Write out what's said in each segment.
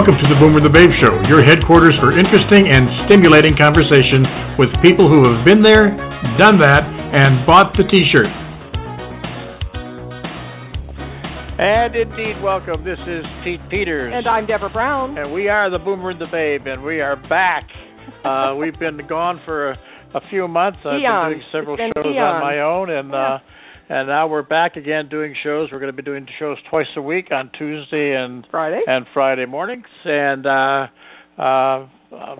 Welcome to the Boomer the Babe Show, your headquarters for interesting and stimulating conversation with people who have been there, done that, and bought the t-shirt. And indeed, welcome. This is Pete Peters. And I'm Deborah Brown. And we are the Boomer and the Babe, and we are back. Uh, we've been gone for a, a few months. I've been doing several shows on my own, and yeah. uh, and now we're back again doing shows. We're going to be doing shows twice a week on Tuesday and Friday and Friday mornings. And uh, uh,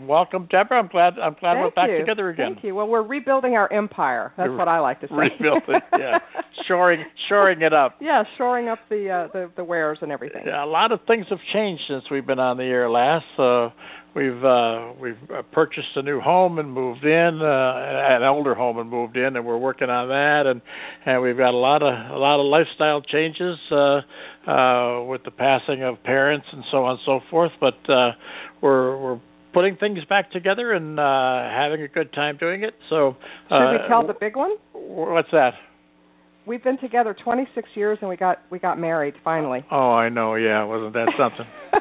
welcome, Deborah. I'm glad I'm glad Thank we're back you. together again. Thank you. Well, we're rebuilding our empire. That's We're what I like to say. Rebuilding, yeah, shoring shoring it up. yeah, shoring up the uh, the the wares and everything. Yeah, a lot of things have changed since we've been on the air last. Uh, we've uh, we've uh, purchased a new home and moved in, uh, an older home and moved in, and we're working on that. And and we've got a lot of a lot of lifestyle changes uh, uh, with the passing of parents and so on and so forth. But uh, we're we're putting things back together and uh, having a good time doing it. So Should uh, we tell the big one? what's that? We've been together 26 years and we got we got married finally. Oh, I know. Yeah, wasn't that something?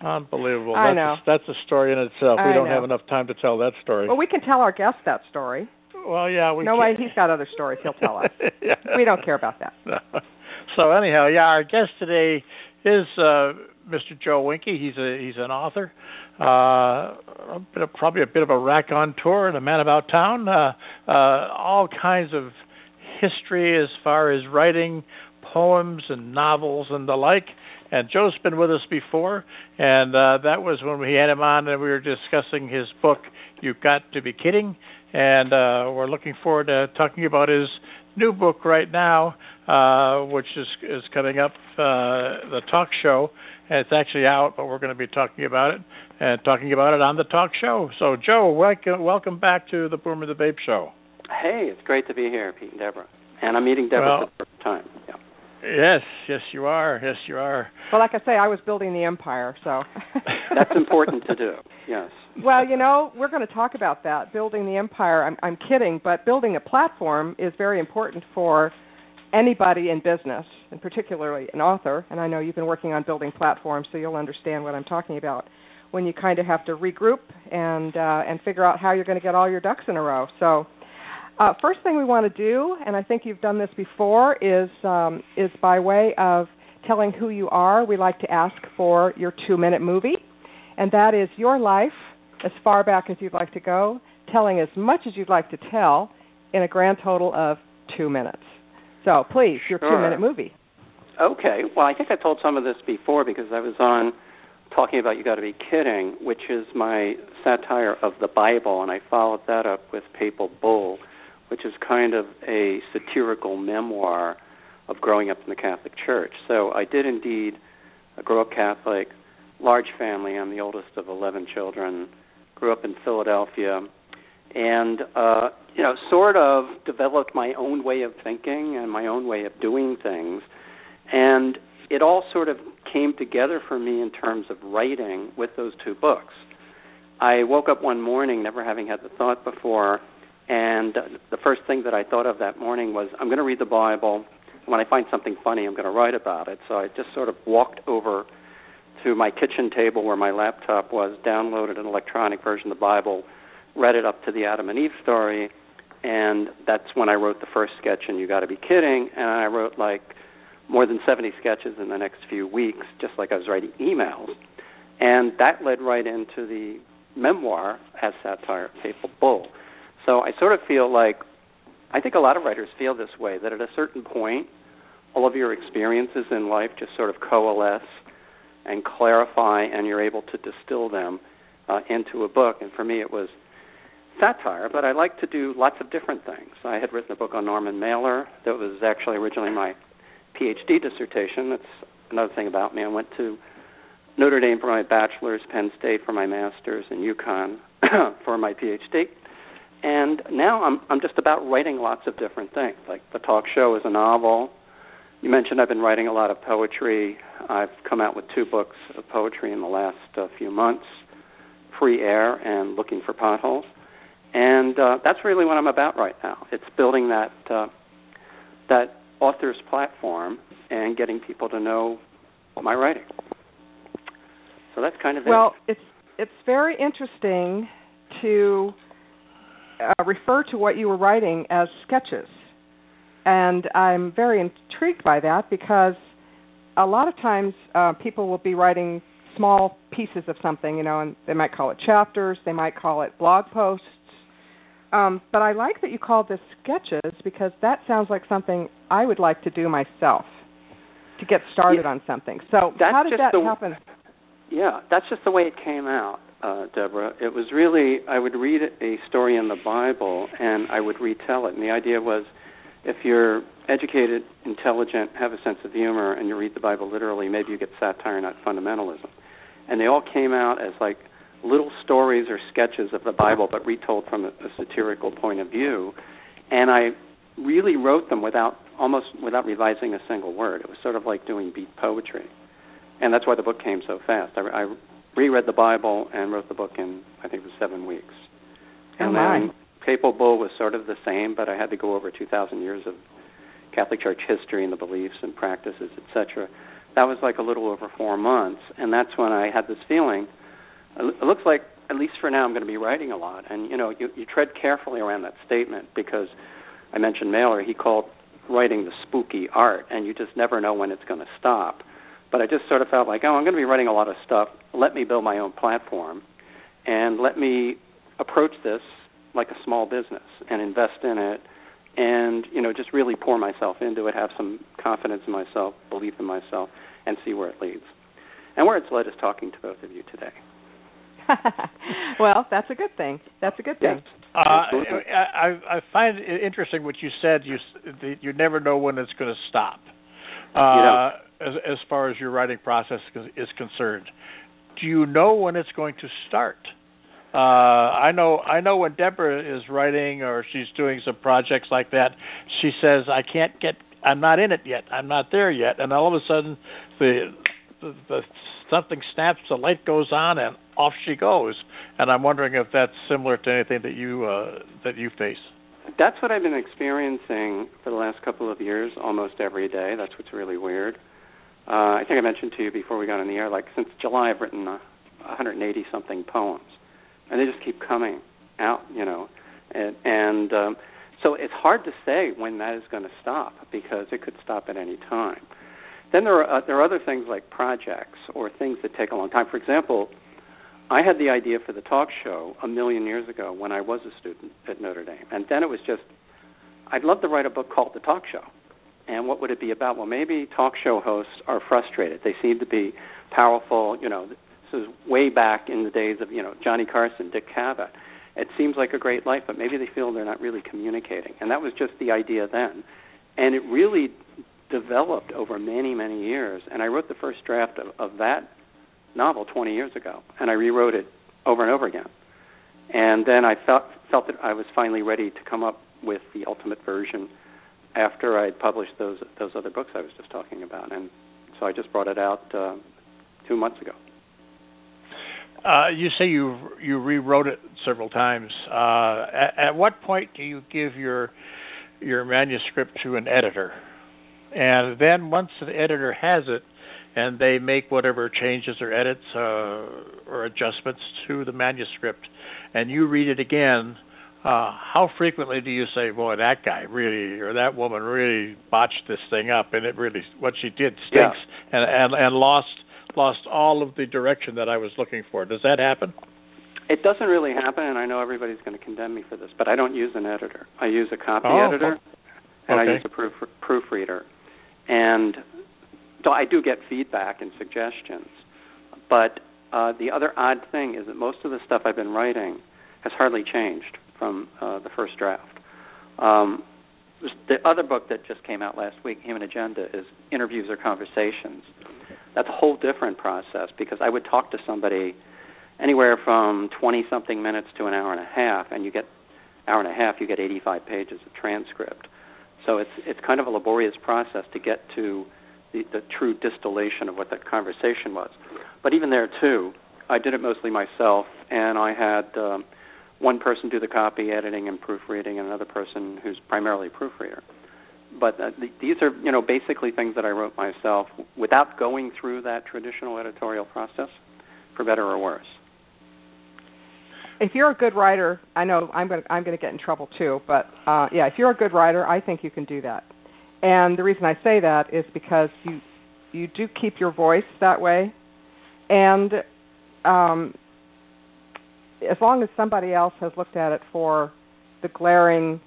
Unbelievable. I that's know. A, that's a story in itself. we don't know. have enough time to tell that story. well, we can tell our guest that story. Well, yeah, we no can- way, he's got other stories he'll tell us. yeah. we don't care about that. No. So anyhow, yeah, our guest today is uh, Mr. Joe Wenke. He's a he's an author, uh, a bit of, probably a bit of a rack on tour and a man about town. Uh, uh, all kinds of history as far as writing poems and novels and the like. And Joe's been with us before, and uh, that was when we had him on and we were discussing his book, You've Got to Be Kidding. And uh, we're looking forward to talking about his new book right now, uh, which is is coming up, uh, the talk show. And it's actually out, but we're going to be talking about it and talking about it on the talk show. So, Joe, welcome, welcome back to the Boomer the Babe show. Hey, it's great to be here, Pete and Deborah. And I'm meeting Deborah Well- for the first time. Yeah. Yes, yes, you are. Yes, you are. Well, like I say, I was building the empire, so That's important to do. Yes. Well, you know, we're going to talk about that, building the empire. I'm I'm kidding, but building a platform is very important for anybody in business, and particularly an author. And I know you've been working on building platforms, so you'll understand what I'm talking about. When you kind of have to regroup and uh, and figure out how you're going to get all your ducks in a row. So, uh, first thing we want to do, and I think you've done this before, is um, is by way of telling who you are. We like to ask for your two-minute movie, and that is your life as far back as you'd like to go, telling as much as you'd like to tell in a grand total of two minutes. So please, your Sure. two-minute movie. Okay. Well, I think I told some of this before because I was on talking about You Got to Be Kidding, which is my satire of the Bible, and I followed that up with Papal Bull, which is kind of a satirical memoir of growing up in the Catholic Church. So I did indeed grow up Catholic, large family. I'm the oldest of 11 children. Grew up in Philadelphia, and uh, you know, sort of developed my own way of thinking and my own way of doing things, and it all sort of came together for me in terms of writing with those two books. I woke up one morning, never having had the thought before, and the first thing that I thought of that morning was, I'm going to read the Bible. When I find something funny, I'm going to write about it. So I just sort of walked over to my kitchen table where my laptop was, downloaded an electronic version of the Bible, read it up to the Adam and Eve story, and that's when I wrote the first sketch in You Got to Be Kidding, and I wrote like more than 70 sketches in the next few weeks, just like I was writing emails. And that led right into the memoir as satire, Papal Bull. So I sort of feel like I think a lot of writers feel this way that at a certain point, all of your experiences in life just sort of coalesce and clarify, and you're able to distill them uh, into a book. And for me, it was satire, but I like to do lots of different things. I had written a book on Norman Mailer that was actually originally my PhD dissertation. That's another thing about me. I went to Notre Dame for my bachelor's, Penn State for my master's, and UConn for my PhD. And now I'm I'm just about writing lots of different things. Like the talk show is a novel. You mentioned I've been writing a lot of poetry. I've come out with two books of poetry in the last uh, few months, Free Air and Looking for Potholes. And uh, that's really what I'm about right now. It's building that uh, that author's platform and getting people to know my writing. So that's kind of well, it. it's it's very interesting to uh, refer to what you were writing as sketches, and I'm very intrigued by that because a lot of times uh, people will be writing small pieces of something, you know, and they might call it chapters, they might call it blog posts. Um, but I like that you called this sketches because that sounds like something I would like to do myself to get started yeah, on something. So that's how did that the, happen? Yeah, that's just the way it came out, uh, Deborah. It was really I would read a story in the Bible and I would retell it, and the idea was if you're educated, intelligent, have a sense of humor, and you read the Bible literally, maybe you get satire, not fundamentalism. And they all came out as like little stories or sketches of the Bible, but retold from a, a satirical point of view. And I really wrote them without almost without revising a single word. It was sort of like doing beat poetry, and that's why the book came so fast. I, I reread the Bible and wrote the book in I think it was seven weeks. Oh, and oh then Papal Bull was sort of the same, but I had to go over 2,000 years of Catholic Church history and the beliefs and practices, etc. That was like a little over four months, and that's when I had this feeling. It looks like, at least for now, I'm going to be writing a lot. And you know, you, you tread carefully around that statement because I mentioned Mailer. He called writing the spooky art, and you just never know when it's going to stop. But I just sort of felt like, oh, I'm going to be writing a lot of stuff. Let me build my own platform, and let me approach this like a small business and invest in it and you know just really pour myself into it have some confidence in myself belief in myself and see where it leads. And where it's led is talking to both of you today. Well that's a good thing. That's a good thing. Yes. uh, I, I find it interesting what you said. You you never know when it's going to stop uh, as, as far as your writing process is concerned do you know when it's going to start uh I know I know when Deborah is writing or she's doing some projects like that, she says I can't get I'm not in it yet. I'm not there yet. And all of a sudden the the, the something snaps, the light goes on and off she goes. And I'm wondering if that's similar to anything that you uh that you face. That's what I've been experiencing for the last couple of years, almost every day. That's what's really weird. Uh, I think I mentioned to you before we got on the air, like since July, I've written uh, 180 something poems and they just keep coming out, you know, and, and um, so it's hard to say when that is going to stop because it could stop at any time. Then there are uh, there are other things like projects or things that take a long time. For example, I had the idea for the talk show a million years ago when I was a student at Notre Dame, and then it was just I'd love to write a book called The Talk Show. And what would it be about? Well, maybe talk show hosts are frustrated. They seem to be powerful, you know, this is way back in the days of you know Johnny Carson, Dick Cavett. It seems like a great life, but maybe they feel they're not really communicating, and that was just the idea then. And it really developed over many many years. And I wrote the first draft of, of that novel 20 years ago, and I rewrote it over and over again. And then I felt felt that I was finally ready to come up with the ultimate version after I'd published those those other books I was just talking about, and so I just brought it out uh, two months ago. Uh, you say you you rewrote it several times. Uh, at, at, what point do you give your your manuscript to an editor? And then once the editor has it, and they make whatever changes or edits uh, or adjustments to the manuscript, and you read it again, uh, how frequently do you say, "Boy, that guy really or that woman really botched this thing up, and it really what she did stinks," yeah. and, and and lost lost all of the direction that I was looking for. Does that happen? It doesn't really happen, and I know everybody's going to condemn me for this, but I don't use an editor. I use a copy oh, editor, okay. and I use a proof, proofreader. And so I do get feedback and suggestions. But uh, the other odd thing is that most of the stuff I've been writing has hardly changed from uh, the first draft. Um, the other book that just came out last week, Human Agenda, is interviews or conversations that's a whole different process because I would talk to somebody anywhere from 20 something minutes to an hour and a half and you get hour and a half you get 85 pages of transcript so it's it's kind of a laborious process to get to the, the true distillation of what that conversation was but even there too I did it mostly myself and I had um, one person do the copy editing and proofreading and another person who's primarily a proofreader but uh, th- these are you know basically things that I wrote myself without going through that traditional editorial process. for better or worse. If you're a good writer, I know I'm going to, I'm going to get in trouble too, but uh yeah, if you're a good writer, I think you can do that. And the reason I say that is because you you do keep your voice that way. And um as long as somebody else has looked at it for the glaring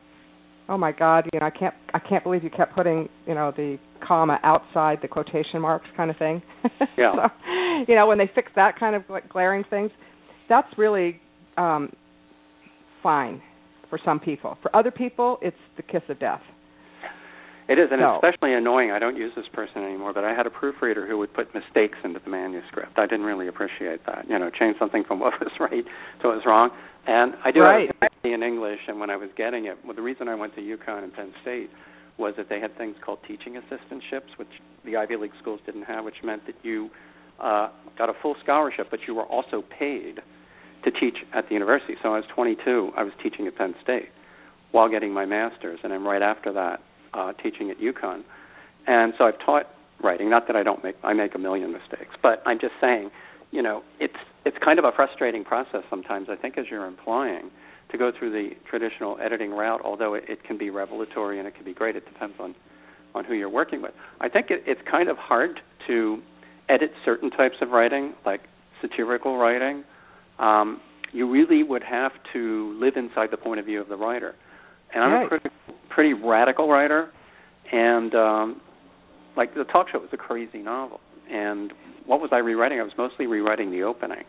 oh my god you know i can't i can't believe you kept putting you know the comma outside the quotation marks kind of thing. Yeah. So, you know when they fix that kind of like glaring things that's really um fine for some people. For other people it's the kiss of death it is, and it's especially annoying. I don't use this person anymore, but I had a proofreader who would put mistakes into the manuscript. I didn't really appreciate that. You know, change something from what was right to what was wrong. And I do right. have a in English, and when I was getting it, well, the reason I went to UConn and Penn State was that they had things called teaching assistantships, which the Ivy League schools didn't have, which meant that you uh, got a full scholarship, but you were also paid to teach at the university. So I was 22. I was teaching at Penn State while getting my master's, and then right after that, uh, teaching at UConn, and so I've taught writing. Not that I don't make I make a million mistakes, but I'm just saying, you know, it's it's kind of a frustrating process sometimes. I think as you're implying to go through the traditional editing route, although it, it can be revelatory and it can be great. It depends on on who you're working with. I think it, it's kind of hard to edit certain types of writing, like satirical writing. Um, you really would have to live inside the point of view of the writer. And I'm right. a pretty, pretty radical writer, and um, like the talk show was a crazy novel. And what was I rewriting? I was mostly rewriting the opening,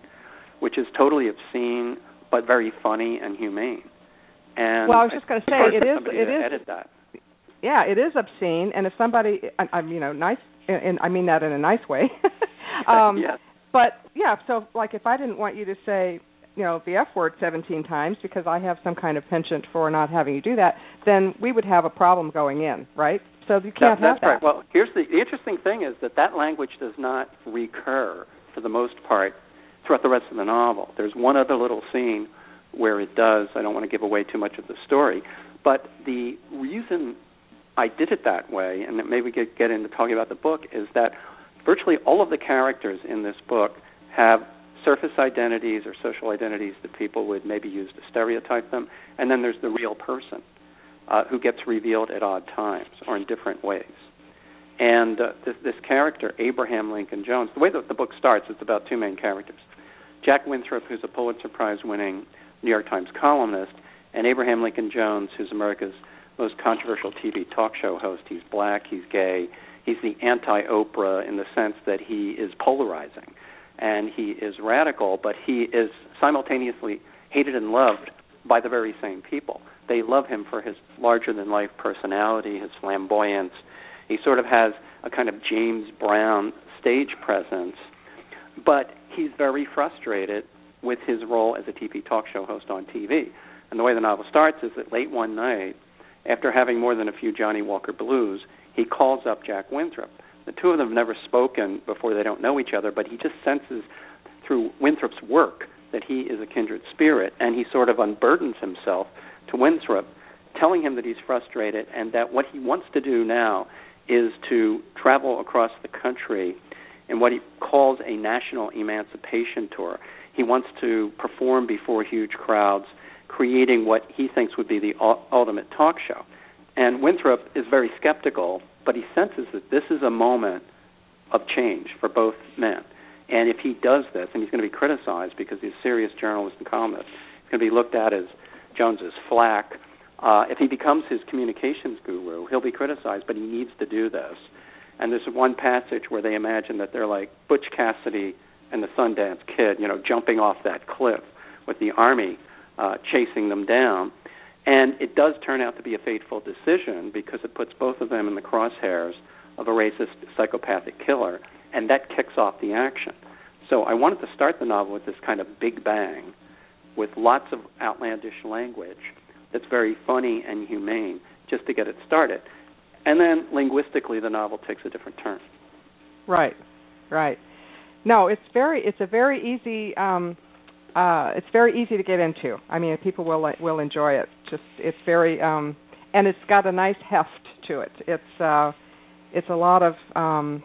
which is totally obscene but very funny and humane. And well, I was just going to say it is it is edit that. Yeah, it is obscene, and if somebody, I, I'm you know nice, and I mean that in a nice way. um, yes. But yeah, so like if I didn't want you to say you know the F word 17 times because I have some kind of penchant for not having you do that, then we would have a problem going in, right? So you can't that, have that's that. right. Well, here's the, the interesting thing is that that language does not recur for the most part throughout the rest of the novel. There's one other little scene where it does. I don't want to give away too much of the story, but the reason I did it that way, and maybe we get get into talking about the book, is that virtually all of the characters in this book have surface identities or social identities that people would maybe use to stereotype them, and then there's the real person uh, who gets revealed at odd times or in different ways. And uh, this, this character, Abraham Lincoln Jones, the way that the book starts, it's about two main characters Jack Winthrop, who's a Pulitzer Prize winning New York Times columnist, and Abraham Lincoln Jones, who's America's most controversial TV talk show host. He's black, he's gay, he's the anti Oprah in the sense that he is polarizing and he is radical, but he is simultaneously hated and loved by the very same people. They love him for his larger than life personality, his flamboyance. He sort of has a kind of James Brown stage presence, but he's very frustrated with his role as a TV talk show host on TV. And the way the novel starts is that late one night, after having more than a few Johnnie Walker blues, he calls up Jack Winthrop. The two of them have never spoken before, they don't know each other, but he just senses through Winthrop's work that he is a kindred spirit, and he sort of unburdens himself to Winthrop, telling him that he's frustrated and that what he wants to do now is to travel across the country in what he calls a national emancipation tour. He wants to perform before huge crowds, creating what he thinks would be the ultimate talk show. And Winthrop is very skeptical, but he senses that this is a moment of change for both men. And if he does this, and he's going to be criticized because he's a serious journalist and columnist, he's going to be looked at as Jones's flack. Uh, if he becomes his communications guru, he'll be criticized, but he needs to do this. And there's one passage where they imagine that they're like Butch Cassidy and the Sundance Kid, you know, jumping off that cliff with the army uh, chasing them down. And it does turn out to be a fateful decision because it puts both of them in the crosshairs of a racist psychopathic killer, and that kicks off the action. So I wanted to start the novel with this kind of big bang, with lots of outlandish language that's very funny and humane, just to get it started. And then linguistically, the novel takes a different turn. Right, right. No, it's very, it's a very easy, um, uh, it's very easy to get into. I mean, people will will enjoy it. Just, it's very, um, and it's got a nice heft to it. It's, uh, it's a lot of, um,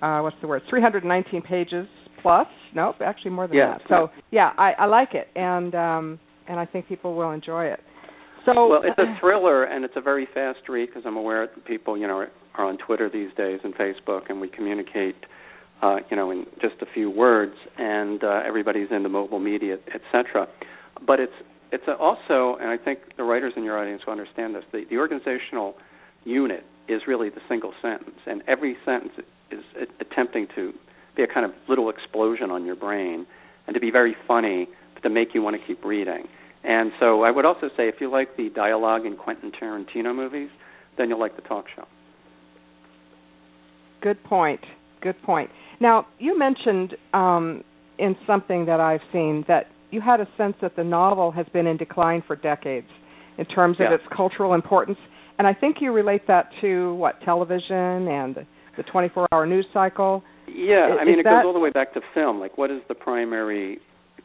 uh, what's the word? 319 pages plus, Nope, actually more than yeah, that. So yeah, I, I like it, and um, and I think people will enjoy it. So well, it's a thriller, and it's a very fast read because I'm aware that people, you know, are on Twitter these days and Facebook, and we communicate, uh, you know, in just a few words, and uh, everybody's into mobile media, etc. But it's it's also, and I think the writers in your audience will understand this. The, the organizational unit is really the single sentence, and every sentence is attempting to be a kind of little explosion on your brain, and to be very funny, but to make you want to keep reading. And so I would also say if you like the dialogue in Quentin Tarantino movies, then you'll like the talk show. Good point. Good point. Now, you mentioned um, in something that I've seen that you had a sense that the novel has been in decline for decades in terms of yeah. its cultural importance. And I think you relate that to what television and the 24-hour news cycle. Yeah, is, I mean it that... goes all the way back to film. Like, what is the primary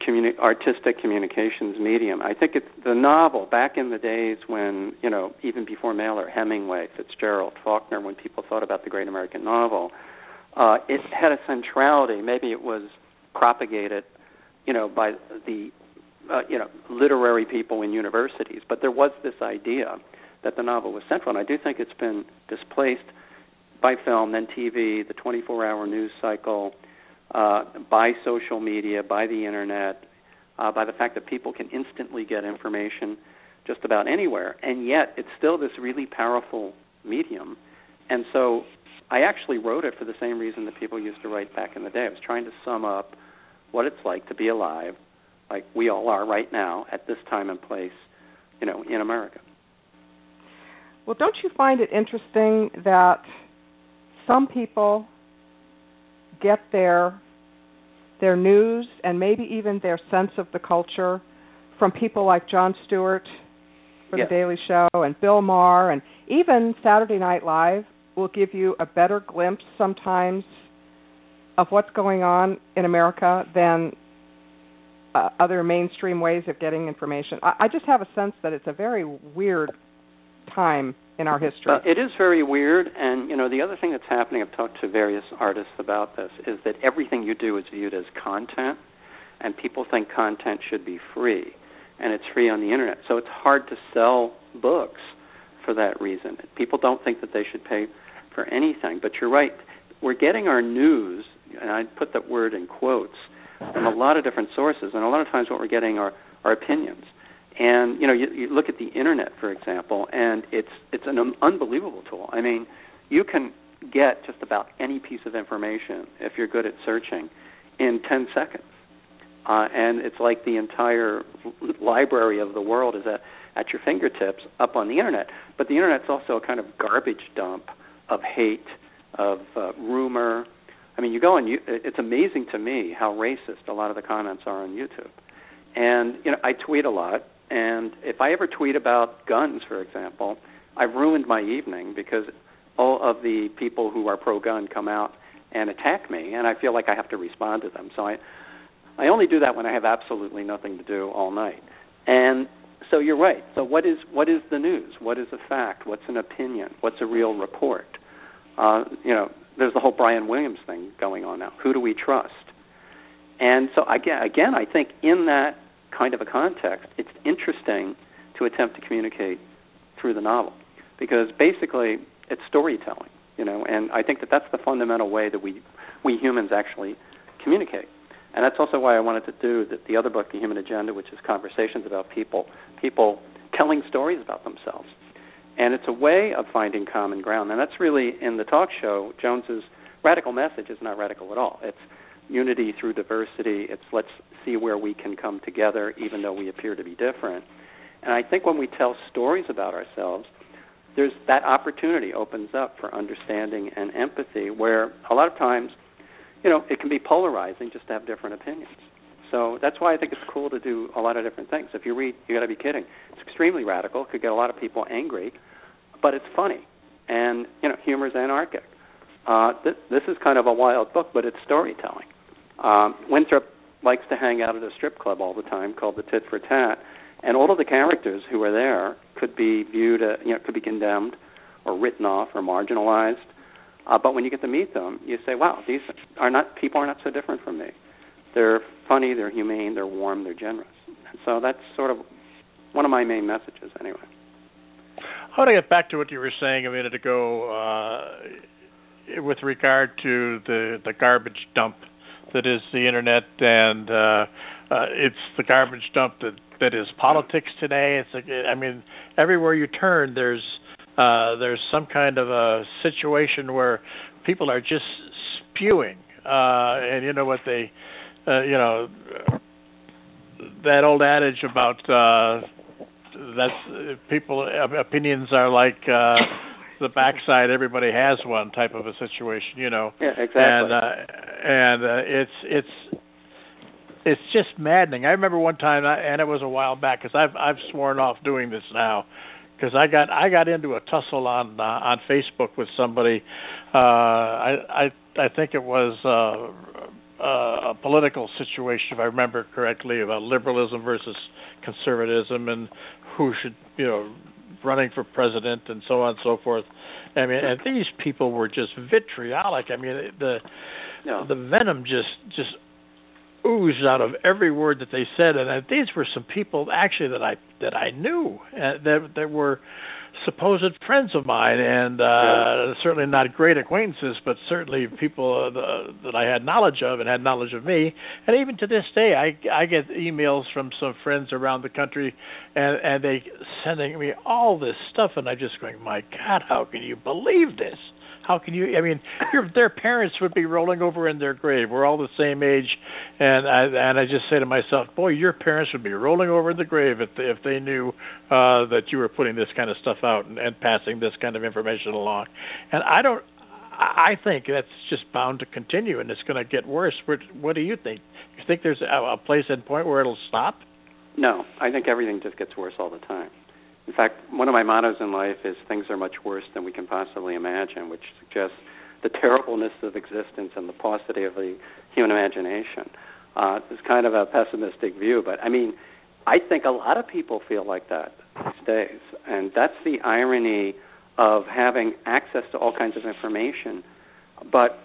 communi- artistic communications medium. I think it's the novel back in the days when, you know, even before Mailer, Hemingway, Fitzgerald, Faulkner, when people thought about the great American novel, uh, it had a centrality. Maybe it was propagated, you know, by the, uh, you know, literary people in universities, but there was this idea that the novel was central, and I do think it's been displaced by film, then TV, the 24-hour news cycle uh, by social media, by the internet, uh, by the fact that people can instantly get information just about anywhere, and yet it's still this really powerful medium. And so I actually wrote it for the same reason that people used to write back in the day. I was trying to sum up what it's like to be alive, like we all are right now at this time and place, you know, in America. Well, don't you find it interesting that some people get their their news and maybe even their sense of the culture from people like Jon Stewart for yes. the Daily Show and Bill Maher and even Saturday Night Live will give you a better glimpse sometimes of what's going on in America than uh, other mainstream ways of getting information. I, I just have a sense that it's a very weird time in our history. Uh, it is very weird, and you know the other thing that's happening. I've talked to various artists about this. Is that everything you do is viewed as content, and people think content should be free, and it's free on the internet. So it's hard to sell books for that reason. People don't think that they should pay for anything. But you're right. We're getting our news, and I put that word in quotes, from a lot of different sources, and a lot of times what we're getting are our opinions and you know, you, you look at the internet, for example, and it's it's an unbelievable tool. I mean, you can get just about any piece of information if you're good at searching in 10 seconds. Uh, and it's like the entire library of the world is at, at your fingertips up on the internet. But the internet's also a kind of garbage dump of hate, of uh, rumor. I mean, you go and you, it's amazing to me how racist a lot of the comments are on YouTube. And you know, I tweet a lot, and if I ever tweet about guns, for example, I've ruined my evening because all of the people who are pro-gun come out and attack me, and I feel like I have to respond to them. So I, I only do that when I have absolutely nothing to do all night. And so you're right. So what is what is the news? What is a fact? What's an opinion? What's a real report? Uh, you know, there's the whole Brian Williams thing going on now. Who do we trust? And so again, again, I think in that kind of a context, it's interesting to attempt to communicate through the novel because basically it's storytelling, you know, and I think that that's the fundamental way that we we humans actually communicate. And that's also why I wanted to do the, the other book, The Human Agenda, which is conversations about people, people telling stories about themselves. And it's a way of finding common ground. And that's really in the talk show, Jones's radical message is not radical at all. It's unity through diversity. It's let's see where we can come together, even though we appear to be different. And I think when we tell stories about ourselves, there's that opportunity opens up for understanding and empathy, where a lot of times, you know, it can be polarizing just to have different opinions. So that's why I think it's cool to do a lot of different things. If you read, you got to be kidding. It's extremely radical. It could get a lot of people angry, but it's funny, and you know, humor's anarchic. Uh, th- this is kind of a wild book, but it's storytelling. Um, Winthrop likes to hang out at a strip club all the time called the Tit for Tat, and all of the characters who are there could be viewed, uh, you know, could be condemned or written off or marginalized. Uh, but when you get to meet them, you say, "Wow, these are not people are not so different from me." They're funny, they're humane, they're warm, they're generous. So that's sort of one of my main messages, anyway. Want to get back to what you were saying a minute ago uh, with regard to the the garbage dump that is the internet, and uh, uh, it's the garbage dump that that is politics today. It's like, I mean, everywhere you turn, there's uh, there's some kind of a situation where people are just spewing, uh, and you know what they, uh, you know, that old adage about uh, that's people opinions are like uh, the backside everybody has one type of a situation, you know. Yeah, exactly. And uh, and uh, it's it's it's just maddening. I remember one time, and it was a while back, because I've I've sworn off doing this now, because I got I got into a tussle on uh, on Facebook with somebody. Uh, I I I think it was uh, uh, a political situation, if I remember correctly, about liberalism versus conservatism, and who should you know running for president and so on and so forth. I mean, and these people were just vitriolic. I mean, the no. the venom just just oozed out of every word that they said, and these were some people actually that I that I knew uh, that that were supposed friends of mine, and uh, yeah. certainly not great acquaintances, but certainly people uh, the, that I had knowledge of and had knowledge of me. And even to this day, I I get emails from some friends around the country, and and they sending me all this stuff, and I'm just going, my God, how can you believe this? How can you? I mean, your, their parents would be rolling over in their grave. We're all the same age, and I and I just say to myself, boy, your parents would be rolling over in the grave if they, if they knew uh, that you were putting this kind of stuff out and, and passing this kind of information along. And I don't. I think that's just bound to continue, and it's going to get worse. What, what do you think? You think there's a, a place and point where it'll stop? No, I think everything just gets worse all the time. In fact, one of my mottos in life is things are much worse than we can possibly imagine, which suggests the terribleness of existence and the paucity of the human imagination. Uh, it's kind of a pessimistic view, but I mean, I think a lot of people feel like that these days, and that's the irony of having access to all kinds of information. But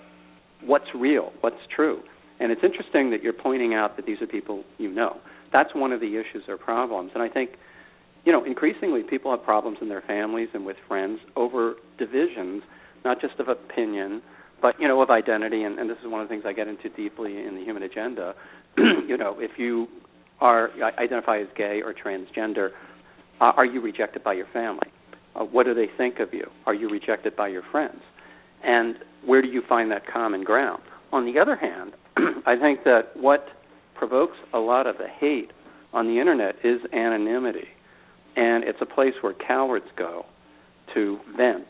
what's real? What's true? And it's interesting that you're pointing out that these are people you know. That's one of the issues or problems, and I think you know, increasingly people have problems in their families and with friends over divisions, not just of opinion, but you know, of identity. And, and this is one of the things I get into deeply in the Human Agenda. you know, if you are identify as gay or transgender, uh, are you rejected by your family? Uh, what do they think of you? Are you rejected by your friends? And where do you find that common ground? On the other hand, I think that what provokes a lot of the hate on the internet is anonymity and it's a place where cowards go to vent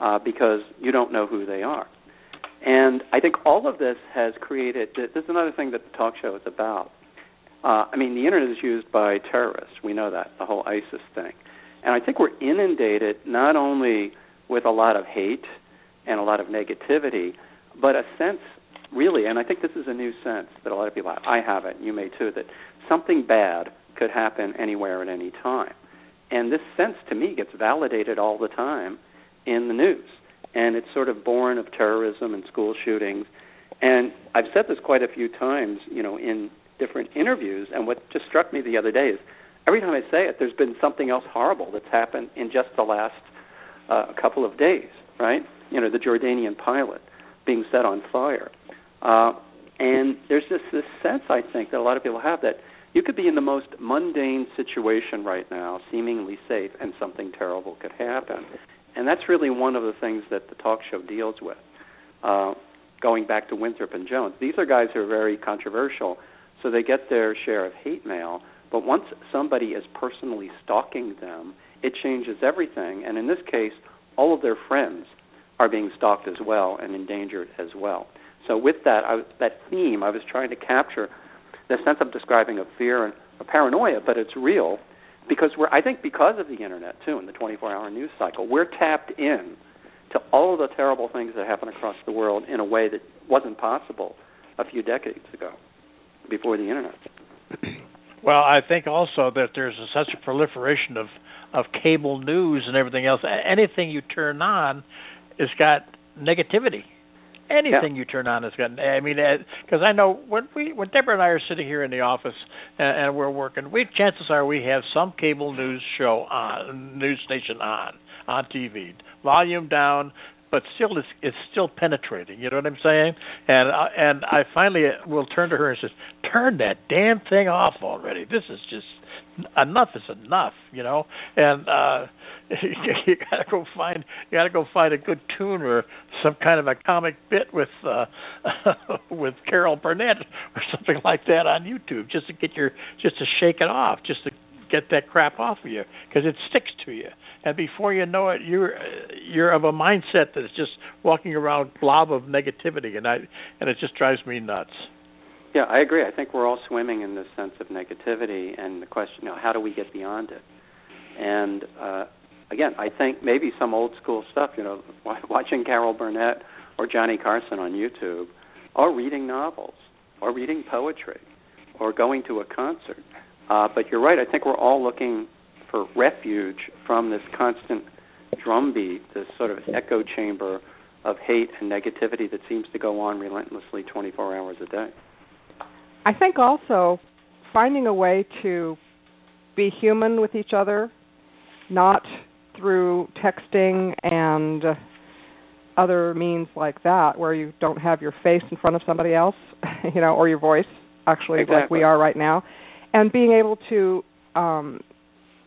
uh, because you don't know who they are. And I think all of this has created. This is another thing that the talk show is about. Uh, I mean, the internet is used by terrorists. We know that the whole ISIS thing, and I think we're inundated not only with a lot of hate and a lot of negativity, but a sense, really, and I think this is a new sense that a lot of people have. I have it, you may too, that something bad could happen anywhere at any time. And this sense to me gets validated all the time in the news. And it's sort of born of terrorism and school shootings. And I've said this quite a few times, you know, in different interviews. And what just struck me the other day is every time I say it, there's been something else horrible that's happened in just the last uh, couple of days, right? You know, the Jordanian pilot being set on fire. Uh, and there's just this sense, I think, that a lot of people have that you could be in the most mundane situation right now, seemingly safe, and something terrible could happen. And that's really one of the things that the talk show deals with. Uh, going back to Winthrop and Jones, these are guys who are very controversial, so they get their share of hate mail. But once somebody is personally stalking them, it changes everything. And in this case, all of their friends are being stalked as well and endangered as well. So with that, I, that theme, I was trying to capture the sense I'm describing of fear and a paranoia, but it's real because we're I think because of the internet too and the 24-hour news cycle, we're tapped in to all of the terrible things that happen across the world in a way that wasn't possible a few decades ago before the internet. Well, I think also that there's a, such a proliferation of of cable news and everything else. Anything you turn on, it's got negativity Anything yeah. you turn on is to I mean, because uh, I know when we when Deborah and I are sitting here in the office and, and we're working, we chances are we have some cable news show on, news station on on TV, volume down, but still it's it's still penetrating. You know what I'm saying? And uh, and I finally will turn to her and says, "Turn that damn thing off already. This is just enough is enough, you know. And uh you gotta go find you gotta go find a good tune or some kind of a comic bit with uh with Carol Burnett or something like that on YouTube just to get your just to shake it off, just to get that crap off of you because it sticks to you. And before you know it, you're you're of a mindset that's just walking around blob of negativity, and I and it just drives me nuts. Yeah, I agree. I think we're all swimming in this sense of negativity, and the question, you know, how do we get beyond it? And uh, again, I think maybe some old school stuff, you know, watching Carol Burnett or Johnny Carson on YouTube, or reading novels, or reading poetry, or going to a concert. Uh, but you're right. I think we're all looking for refuge from this constant drumbeat, this sort of echo chamber of hate and negativity that seems to go on relentlessly 24 hours a day. I think also finding a way to be human with each other, not through texting and other means like that where you don't have your face in front of somebody else, you know, or your voice actually exactly. like we are right now. And being able to um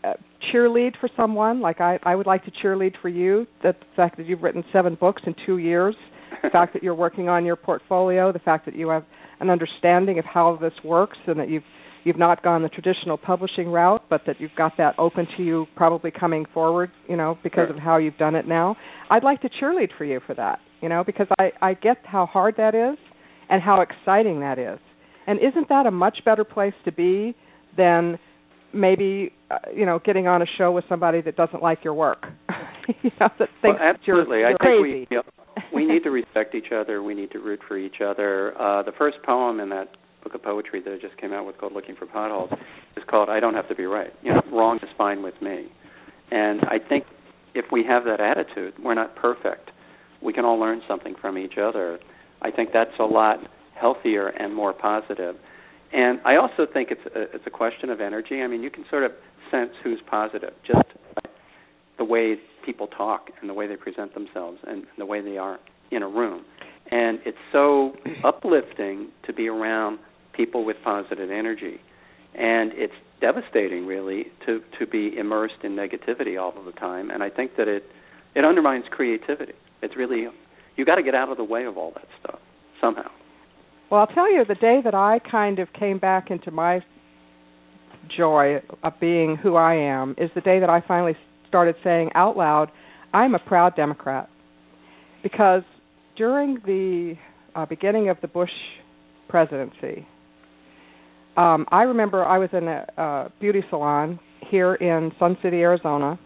uh, cheerlead for someone like I I would like to cheerlead for you that the fact that you've written 7 books in 2 years, the fact that you're working on your portfolio, the fact that you have an understanding of how this works and that you've you've not gone the traditional publishing route, but that you've got that open to you probably coming forward, you know, because sure. of how you've done it now. I'd like to cheerlead for you for that, you know, because I I get how hard that is and how exciting that is. And isn't that a much better place to be than maybe uh, you know getting on a show with somebody that doesn't like your work? you know, that thinks well, absolutely. You're, you're I think we you know, we need to respect each other. We need to root for each other. Uh, the first poem in that book of poetry that I just came out with called Looking for Potholes is called I Don't Have to Be Right. You know, wrong is fine with me. And I think if we have that attitude, we're not perfect. We can all learn something from each other. I think that's a lot healthier and more positive. And I also think it's a, it's a question of energy. I mean, you can sort of sense who's positive just the way people talk and the way they present themselves and the way they are in a room. And it's so uplifting to be around people with positive energy. And it's devastating really to to be immersed in negativity all of the time and I think that it it undermines creativity. It's really you got to get out of the way of all that stuff somehow. Well, I'll tell you the day that I kind of came back into my joy of being who I am is the day that I finally started saying out loud, I'm a proud Democrat. Because during the uh, beginning of the Bush presidency, um, I remember I was in a uh, beauty salon here in Sun City, Arizona,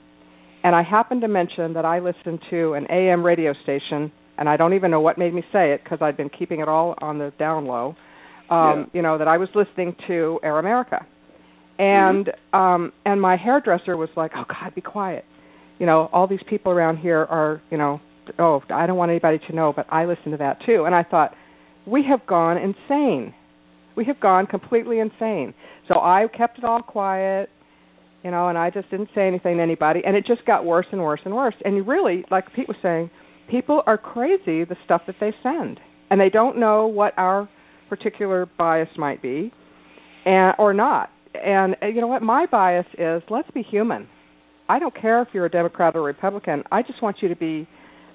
and I happened to mention that I listened to an AM radio station, and I don't even know what made me say it because I'd been keeping it all on the down low. Um, Yeah. You know that I was listening to Air America, and um, and my hairdresser was like, "Oh God, be quiet." You know, all these people around here are, you know, oh, I don't want anybody to know, but I listen to that too. And I thought, we have gone insane. We have gone completely insane. So I kept it all quiet, you know, and I just didn't say anything to anybody, and it just got worse and worse and worse. And you really, like Pete was saying, people are crazy the stuff that they send, and they don't know what our particular bias might be, and or not. And uh, you know what? My bias is let's be human. I don't care if you're a Democrat or Republican. I just want you to be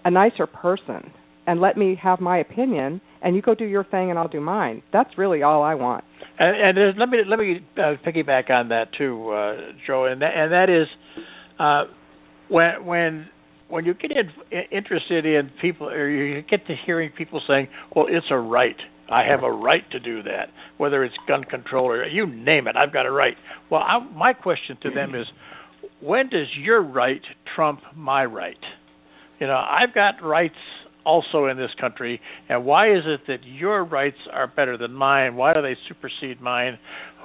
a nicer person and let me have my opinion and you go do your thing and I'll do mine. That's really all I want. And, and let me let me uh, piggyback on that too, uh, Joe, and that, and that is uh, when when when you get in, interested in people, or you get to hearing people saying, "Well, it's a right. I have a right to do that, whether it's gun control or you name it. I've got a right." Well, I, my question to them is, when does your right trump my right? You know, I've got rights also in this country, and why is it that your rights are better than mine? Why do they supersede mine?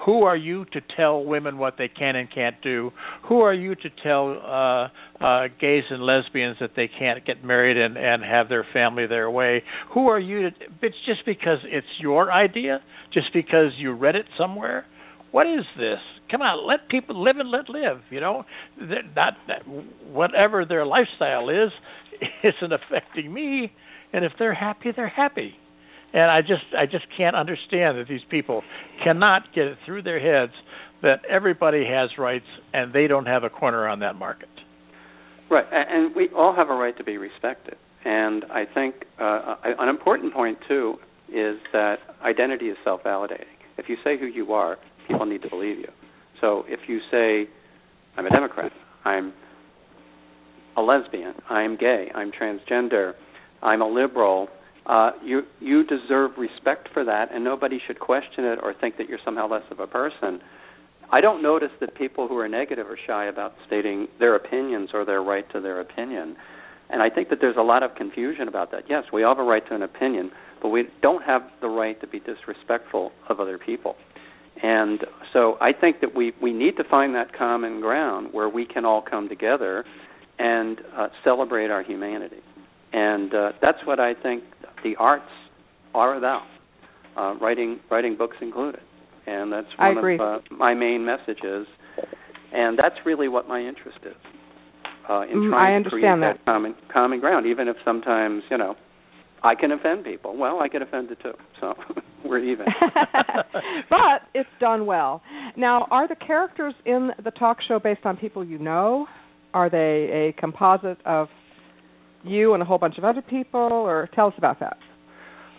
Who are you to tell women what they can and can't do? Who are you to tell uh, uh, gays and lesbians that they can't get married and, and have their family their way? Who are you? To, it's just because it's your idea, just because you read it somewhere. What is this? Come on, let people live and let live. You know, They're not that whatever their lifestyle is isn't affecting me, and if they're happy, they're happy and I just I just can't understand that these people cannot get it through their heads that everybody has rights and they don't have a corner on that market. Right, and we all have a right to be respected. And I think uh, an important point too is that identity is self-validating. If you say who you are, people need to believe you. So if you say, "I'm a Democrat," "I'm a lesbian," "I'm gay," "I'm transgender," "I'm a liberal," uh, you you deserve respect for that, and nobody should question it or think that you're somehow less of a person. I don't notice that people who are negative are shy about stating their opinions or their right to their opinion. And I think that there's a lot of confusion about that. Yes, we all have a right to an opinion, but we don't have the right to be disrespectful of other people. And so I think that we, we need to find that common ground where we can all come together and uh, celebrate our humanity. And uh, that's what I think the arts are about, uh, writing writing books included, and that's one of uh, my main messages. And that's really what my interest is uh, in mm, trying to create that, that common common ground, even if sometimes you know I can offend people. Well, I get offended too, so we're even. but it's done well. Now, are the characters in the talk show based on people you know? Are they a composite of you and a whole bunch of other people, or tell us about that.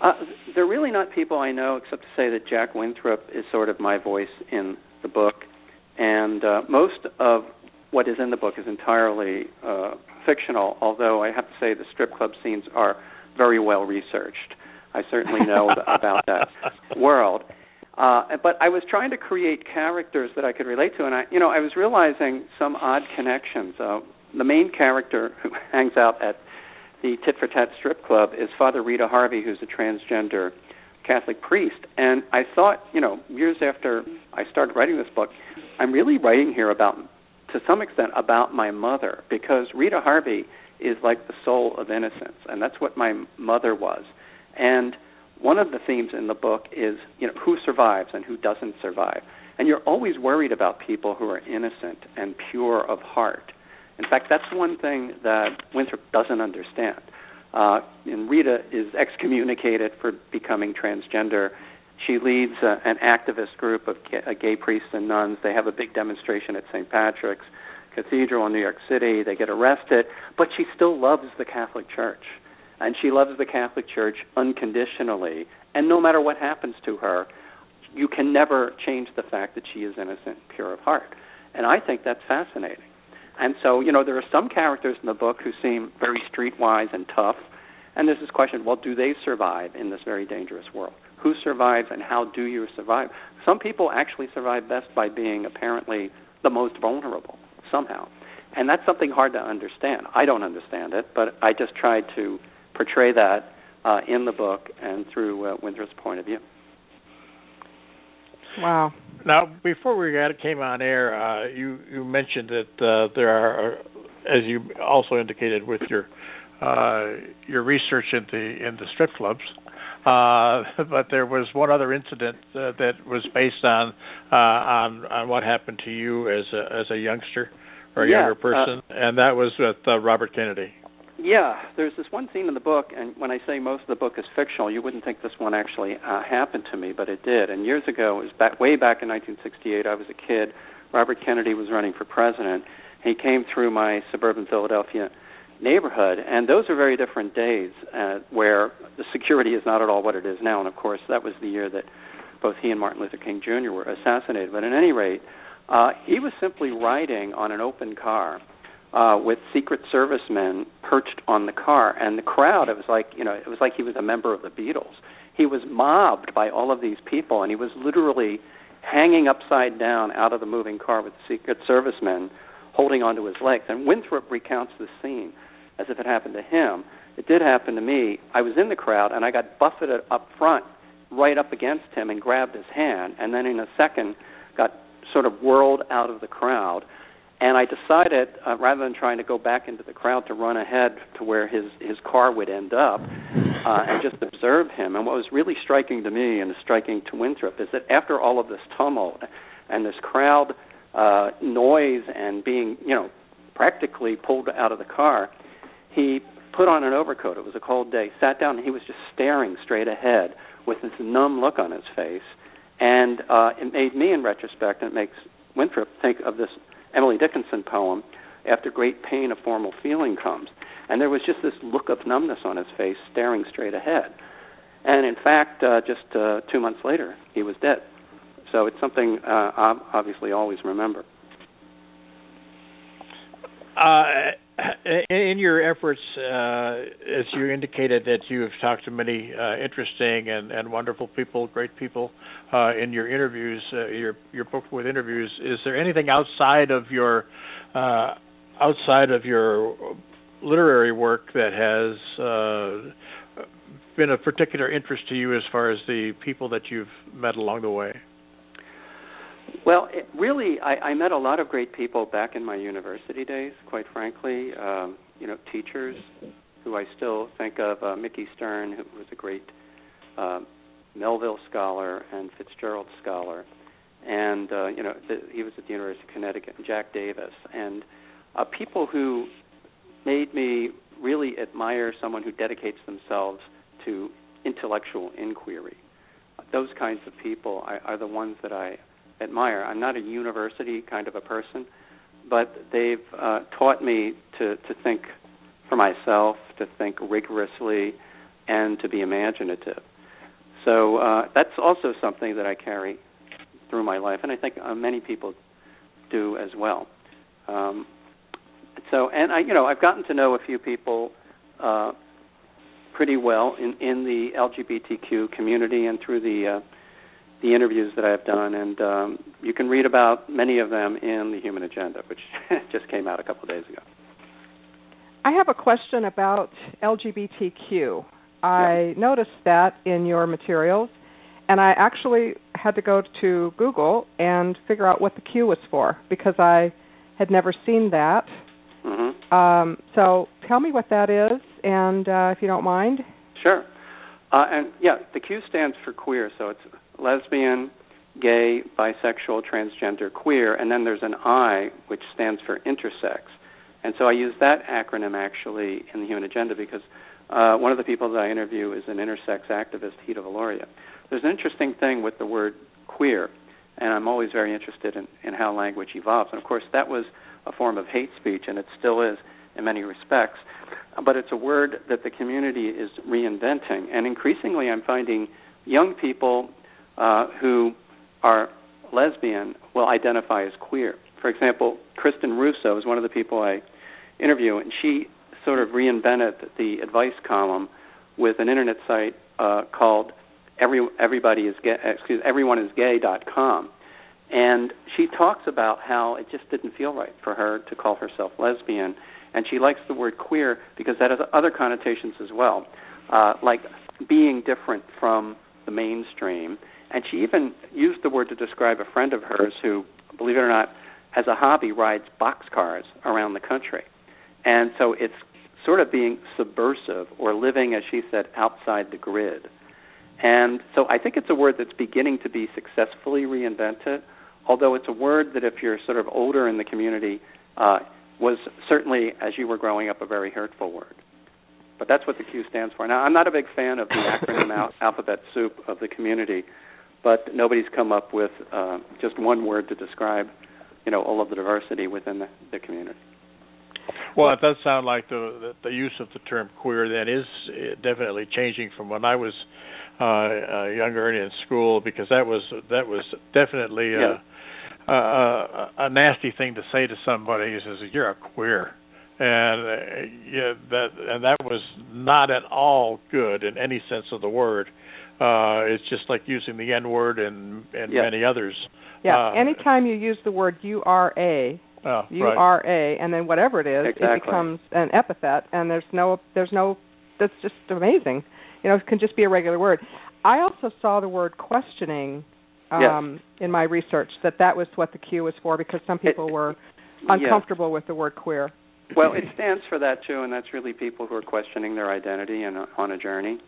Uh, they're really not people I know, except to say that Jack Winthrop is sort of my voice in the book, and uh, most of what is in the book is entirely uh, fictional. Although I have to say the strip club scenes are very well researched. I certainly know about that world. Uh, but I was trying to create characters that I could relate to, and I, you know, I was realizing some odd connections. Uh, the main character who hangs out at the Tit for Tat Strip Club is Father Rita Harvey, who's a transgender Catholic priest. And I thought, you know, years after I started writing this book, I'm really writing here about, to some extent, about my mother, because Rita Harvey is like the soul of innocence, and that's what my mother was. And one of the themes in the book is, you know, who survives and who doesn't survive. And you're always worried about people who are innocent and pure of heart in fact, that's one thing that Winthrop doesn't understand. Uh, and Rita is excommunicated for becoming transgender. She leads uh, an activist group of uh, gay priests and nuns. They have a big demonstration at St. Patrick's Cathedral in New York City. They get arrested, but she still loves the Catholic Church. And she loves the Catholic Church unconditionally. And no matter what happens to her, you can never change the fact that she is innocent, pure of heart. And I think that's fascinating. And so, you know, there are some characters in the book who seem very streetwise and tough. And there's this question well, do they survive in this very dangerous world? Who survives and how do you survive? Some people actually survive best by being apparently the most vulnerable, somehow. And that's something hard to understand. I don't understand it, but I just tried to portray that uh, in the book and through uh, Winthrop's point of view. Wow. Now, before we got came on air, uh, you you mentioned that uh, there are, as you also indicated with your uh, your research in the in the strip clubs, uh, but there was one other incident uh, that was based on uh, on on what happened to you as a as a youngster or a yeah, younger person, and that was with Robert Kennedy. Yeah, there's this one scene in the book, and when I say most of the book is fictional, you wouldn't think this one actually uh, happened to me, but it did. And years ago, it was back way back in 1968. I was a kid. Robert Kennedy was running for president. He came through my suburban Philadelphia neighborhood, and those are very different days, uh, where the security is not at all what it is now. And of course, that was the year that both he and Martin Luther King Jr. were assassinated. But at any rate, uh, he was simply riding on an open car uh, with Secret Service men perched on the car, and the crowd. It was like you know, it was like he was a member of the Beatles. He was mobbed by all of these people, and he was literally hanging upside down out of the moving car with Secret Service men holding onto his legs. And Winthrop recounts the scene as if it happened to him. it did happen to me. I was in the crowd and I got buffeted up front, right up against him, and grabbed his hand, and then in a second got sort of whirled out of the crowd. And I decided, uh, rather than trying to go back into the crowd, to run ahead to where his his car would end up, uh, and just observe him. And what was really striking to me and striking to Winthrop is that after all of this tumult and this crowd uh, noise and being, you know, practically pulled out of the car, he put on an overcoat. It was a cold day. Sat down and he was just staring straight ahead with this numb look on his face. And uh, it made me, in retrospect, and it makes Winthrop think of this Emily Dickinson poem, "After great pain, a formal feeling comes." And there was just this look of numbness on his face, staring straight ahead. And in fact, uh, just uh, two months later, he was dead. So it's something uh, I obviously always remember. Uh, in your efforts, uh, as you indicated that you have talked to many uh, interesting and, and, wonderful people, great people, uh, in your interviews, uh, your your book with interviews, is there anything outside of your uh, outside of your literary work that has been of particular interest to you as far as the people that you've met along the way? Well, it really, I, I met a lot of great people back in my university days. Quite frankly, um, you know, teachers who I still think of. Uh, Mickey Stern, who was a great uh, Melville scholar and Fitzgerald scholar, and uh, you know, the, he was at the University of Connecticut. Jack Davis, and uh, people who made me really admire someone who dedicates themselves to intellectual inquiry. Those kinds of people are, are the ones that I admire. I'm not a university kind of a person, but they've uh, taught me to to think for myself, to think rigorously, and to be imaginative. So uh, that's also something that I carry through my life, and I think uh, many people do as well. Um, so, and I, you know, I've gotten to know a few people uh, pretty well in in the LGBTQ community and through the uh, the interviews that I've done, and um, you can read about many of them in the Human Agenda, which just came out a couple of days ago. I have a question about LGBTQ. I yeah. noticed that in your materials, and I actually had to go to Google and figure out what the Q was for because I had never seen that. Mm-hmm. Um, so tell me what that is, and uh, if you don't mind. Sure. Uh, and yeah, the Q stands for queer, so it's lesbian, gay, bisexual, transgender, queer, and then there's an I, which stands for intersex. And so I use that acronym actually in the Human Agenda because uh, one of the people that I interview is an intersex activist, Hida Viloria. There's an interesting thing with the word queer, and I'm always very interested in, in how language evolves. And of course, that was a form of hate speech, and it still is in many respects. But it's a word that the community is reinventing, and increasingly I'm finding young people uh, who are lesbian will identify as queer. For example, Kristin Russo is one of the people I interview, and she sort of reinvented the advice column with an internet site uh, called Every Everybody is Gay, excuse Everyone is Gay.com, and she talks about how it just didn't feel right for her to call herself lesbian, and she likes the word queer because that has other connotations as well, uh, like being different from the mainstream and she even used the word to describe a friend of hers who, believe it or not, as a hobby rides boxcars around the country. And so it's sort of being subversive or living, as she said, outside the grid. And so I think it's a word that's beginning to be successfully reinvented, although it's a word that if you're sort of older in the community, uh, was certainly, as you were growing up, a very hurtful word. But that's what the Q stands for. Now, I'm not a big fan of the acronym al- alphabet soup of the community but nobody's come up with uh, just one word to describe, you know, all of the diversity within the, the community. Well, it does sound like the, the, the use of the term queer that is uh, definitely changing from when I was uh, uh, younger and in school because that was that was definitely yeah. a, a, a nasty thing to say to somebody says you're a queer and uh, yeah that and that was not at all good in any sense of the word uh, it's just like using the N word and and yeah. many others. Yeah. Uh, Anytime you use the word U R A, oh, U R A, and then whatever it is, exactly. it becomes an epithet, and there's no there's no that's just amazing. You know, it can just be a regular word. I also saw the word questioning um, yes. in my research that that was what the Q was for because some people it, were uncomfortable yes. with the word queer. Well, it stands for that too, and that's really people who are questioning their identity and on a journey.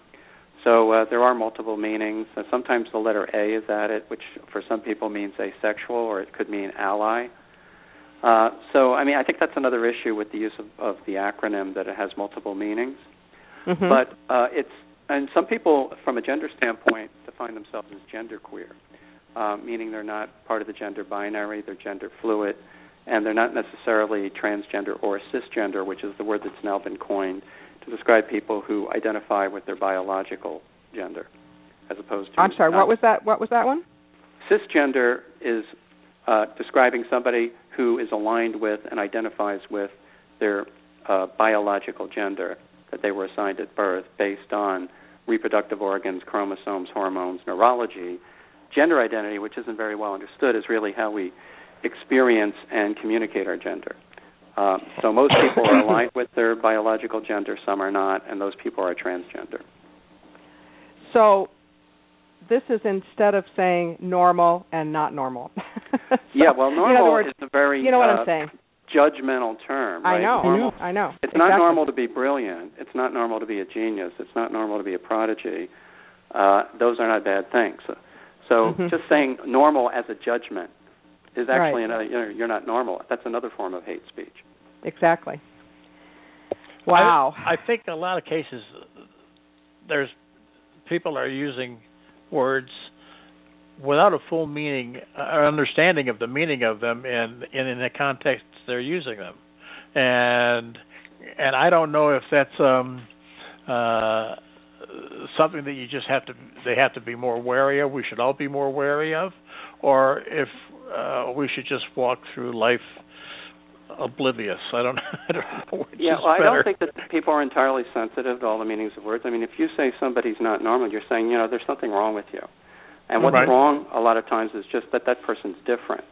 So uh, there are multiple meanings. Uh, sometimes the letter A is added, which for some people means asexual, or it could mean ally. Uh, so, I mean, I think that's another issue with the use of, of the acronym that it has multiple meanings. Mm-hmm. But uh, it's and some people, from a gender standpoint, define themselves as genderqueer, uh, meaning they're not part of the gender binary, they're gender fluid, and they're not necessarily transgender or cisgender, which is the word that's now been coined to describe people who identify with their biological gender, as opposed to. I'm sorry. What was that? What was that one? Cisgender is uh, describing somebody who is aligned with and identifies with their uh, biological gender that they were assigned at birth based on reproductive organs, chromosomes, hormones, neurology. Gender identity, which isn't very well understood, is really how we experience and communicate our gender. Uh, so most people are aligned with their biological gender, some are not, and those people are transgender. So this is instead of saying normal and not normal. so, yeah, well, normal words, is a very you know what uh, I'm saying. judgmental term. I right? know. Normal, I know. It's exactly. not normal to be brilliant. It's not normal to be a genius. It's not normal to be a prodigy. Uh, those are not bad things. So, so mm-hmm. just saying normal as a judgment is actually right. another. You know, you're not normal. That's another form of hate speech. Exactly. Wow. I, I think in a lot of cases there's people are using words without a full meaning or understanding of the meaning of them in in, in the context they're using them and and I don't know if that's um uh something that you just have to they have to be more wary of we should all be more wary of or if uh we should just walk through life oblivious. I don't, I don't know which yeah, is well, I better. don't think that people are entirely sensitive to all the meanings of words. I mean, if you say somebody's not normal, you're saying, you know, there's something wrong with you. And what's right. wrong a lot of times is just that that person's different.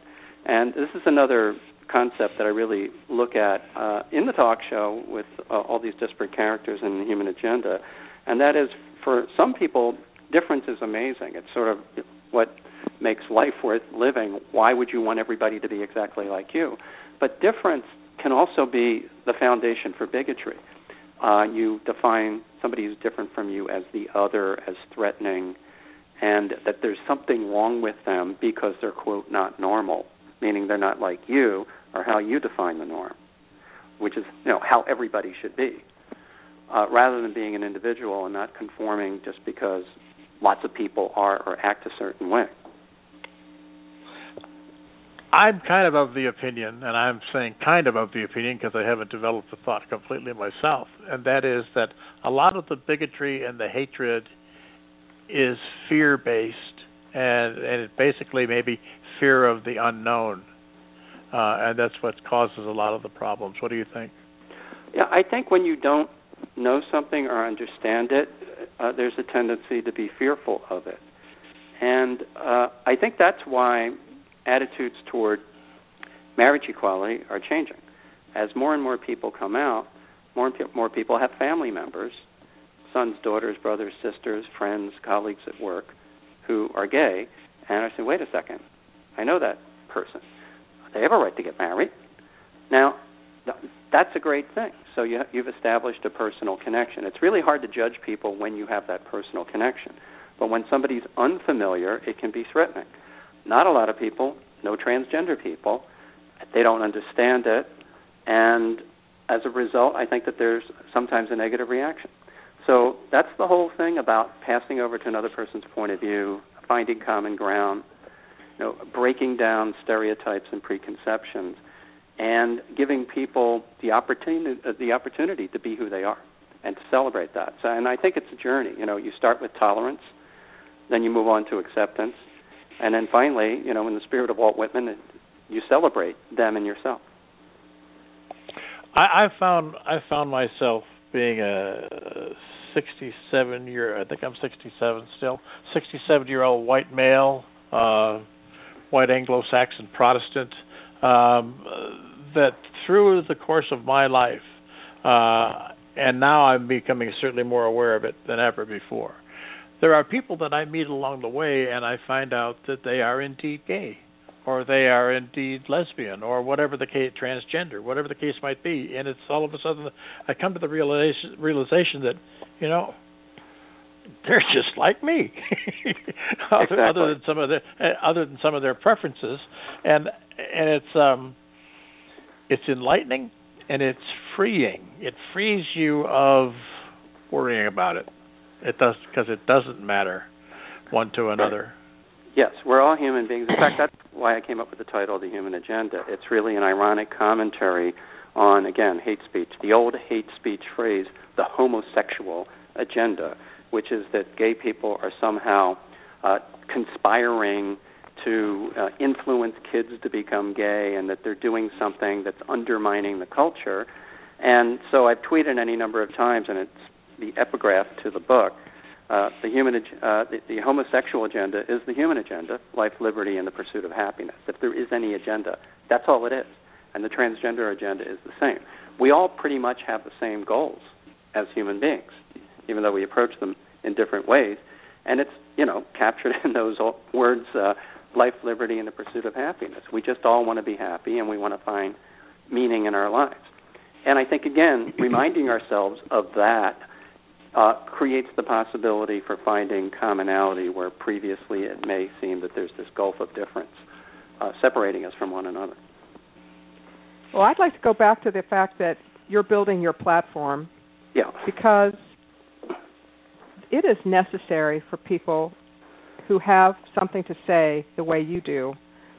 And this is another concept that I really look at uh, in the talk show with uh, all these disparate characters in the human agenda, and that is for some people, difference is amazing. It's sort of what makes life worth living. Why would you want everybody to be exactly like you? But difference can also be the foundation for bigotry. Uh, you define somebody who's different from you as the other, as threatening, and that there's something wrong with them because they're, quote, not normal, meaning they're not like you or how you define the norm, which is, you know, how everybody should be, uh, rather than being an individual and not conforming just because lots of people are or act a certain way. I'm kind of of the opinion, and I'm saying kind of of the opinion because I haven't developed the thought completely myself, and that is that a lot of the bigotry and the hatred is fear based, and and it basically maybe fear of the unknown, uh, and that's what causes a lot of the problems. What do you think? Yeah, I think when you don't know something or understand it, uh, there's a tendency to be fearful of it, and uh, I think that's why attitudes toward marriage equality are changing. As more and more people come out, more and more people have family members, sons, daughters, brothers, sisters, friends, colleagues at work who are gay, and I say, wait a second, I know that person. They have a right to get married. Now, that's a great thing. So you, you've established a personal connection. It's really hard to judge people when you have that personal connection. But when somebody's unfamiliar, it can be threatening. Not a lot of people, no transgender people, they don't understand it, and as a result, I think that there's sometimes a negative reaction. So that's the whole thing about passing over to another person's point of view, finding common ground, you know, breaking down stereotypes and preconceptions, and giving people the opportunity the opportunity to be who they are and to celebrate that. So, and I think it's a journey. You know, you start with tolerance, then you move on to acceptance, and then finally, you know, in the spirit of Walt Whitman, you celebrate them and yourself. I, I found I found myself being a 67 year I think I'm 67 still 67 year old white male uh white Anglo-Saxon Protestant um that through the course of my life uh and now I'm becoming certainly more aware of it than ever before. There are people that I meet along the way, and I find out that they are indeed gay, or they are indeed lesbian, or whatever the case, transgender, whatever the case might be. And it's all of a sudden I come to the realization, realization that, you know, they're just like me, other, exactly. other than some of their other than some of their preferences, and and it's um, it's enlightening and it's freeing. It frees you of worrying about it. It does because it doesn't matter one to another. Yes, we're all human beings. In fact, that's why I came up with the title "The Human Agenda." It's really an ironic commentary on, again, hate speech. The old hate speech phrase, "the homosexual agenda," which is that gay people are somehow uh, conspiring to uh, influence kids to become gay and that they're doing something that's undermining the culture. And so I've tweeted any number of times, and it's the epigraph to the book. Uh, the human, uh, the, the homosexual agenda is the human agenda: life, liberty, and the pursuit of happiness. If there is any agenda, that's all it is. And the transgender agenda is the same. We all pretty much have the same goals as human beings, even though we approach them in different ways. And it's you know captured in those words: uh, life, liberty, and the pursuit of happiness. We just all want to be happy, and we want to find meaning in our lives. And I think again, reminding ourselves of that uh, creates the possibility for finding commonality where previously it may seem that there's this gulf of difference uh, separating us from one another. Well, I'd like to go back to the fact that you're building your platform. Yeah. Because it is necessary for people who have something to say the way you do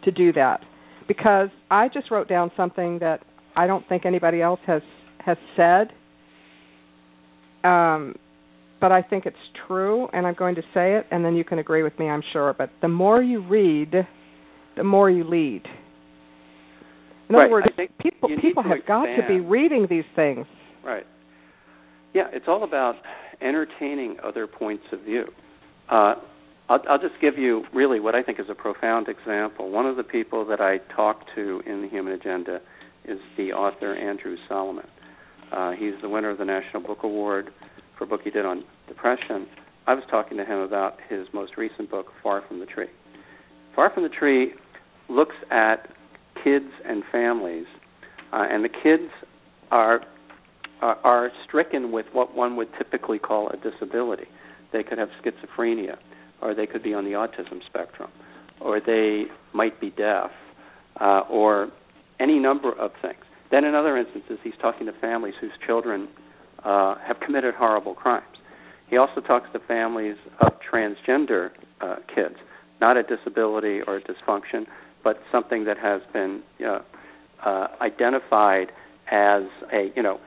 to do that. Because I just wrote down something that I don't think anybody else has has said. Um, but I think it's true, and I'm going to say it, and then you can agree with me, I'm sure. But the more you read, the more you lead. In right. other words, people people have expand. got to be reading these things. Right. Yeah, it's all about entertaining other points of view. Uh, I'll, I'll just give you really what I think is a profound example. One of the people that I talked to in the Human Agenda is the author Andrew Solomon. Uh, he's the winner of the National Book Award for a book he did on depression. I was talking to him about his most recent book, Far from the Tree. Far from the Tree looks at kids and families, uh, and the kids are, are are stricken with what one would typically call a disability. They could have schizophrenia, or they could be on the autism spectrum, or they might be deaf, uh, or any number of things. Then, in other instances, he's talking to families whose children uh, have committed horrible crimes. He also talks to families of transgender uh, kids, not a disability or a dysfunction, but something that has been uh, uh, identified as a you know